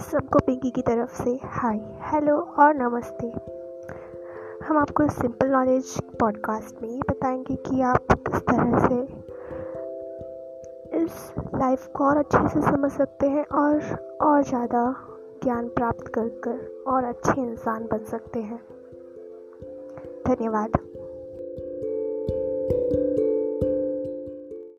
सबको पिंकी की तरफ़ से हाय, हेलो और नमस्ते। हम आपको सिंपल नॉलेज पॉडकास्ट में ये बताएँगे कि आप किस तरह से इस लाइफ को और अच्छे से समझ सकते हैं और और ज़्यादा ज्ञान प्राप्त कर कर और अच्छे इंसान बन सकते हैं। धन्यवाद।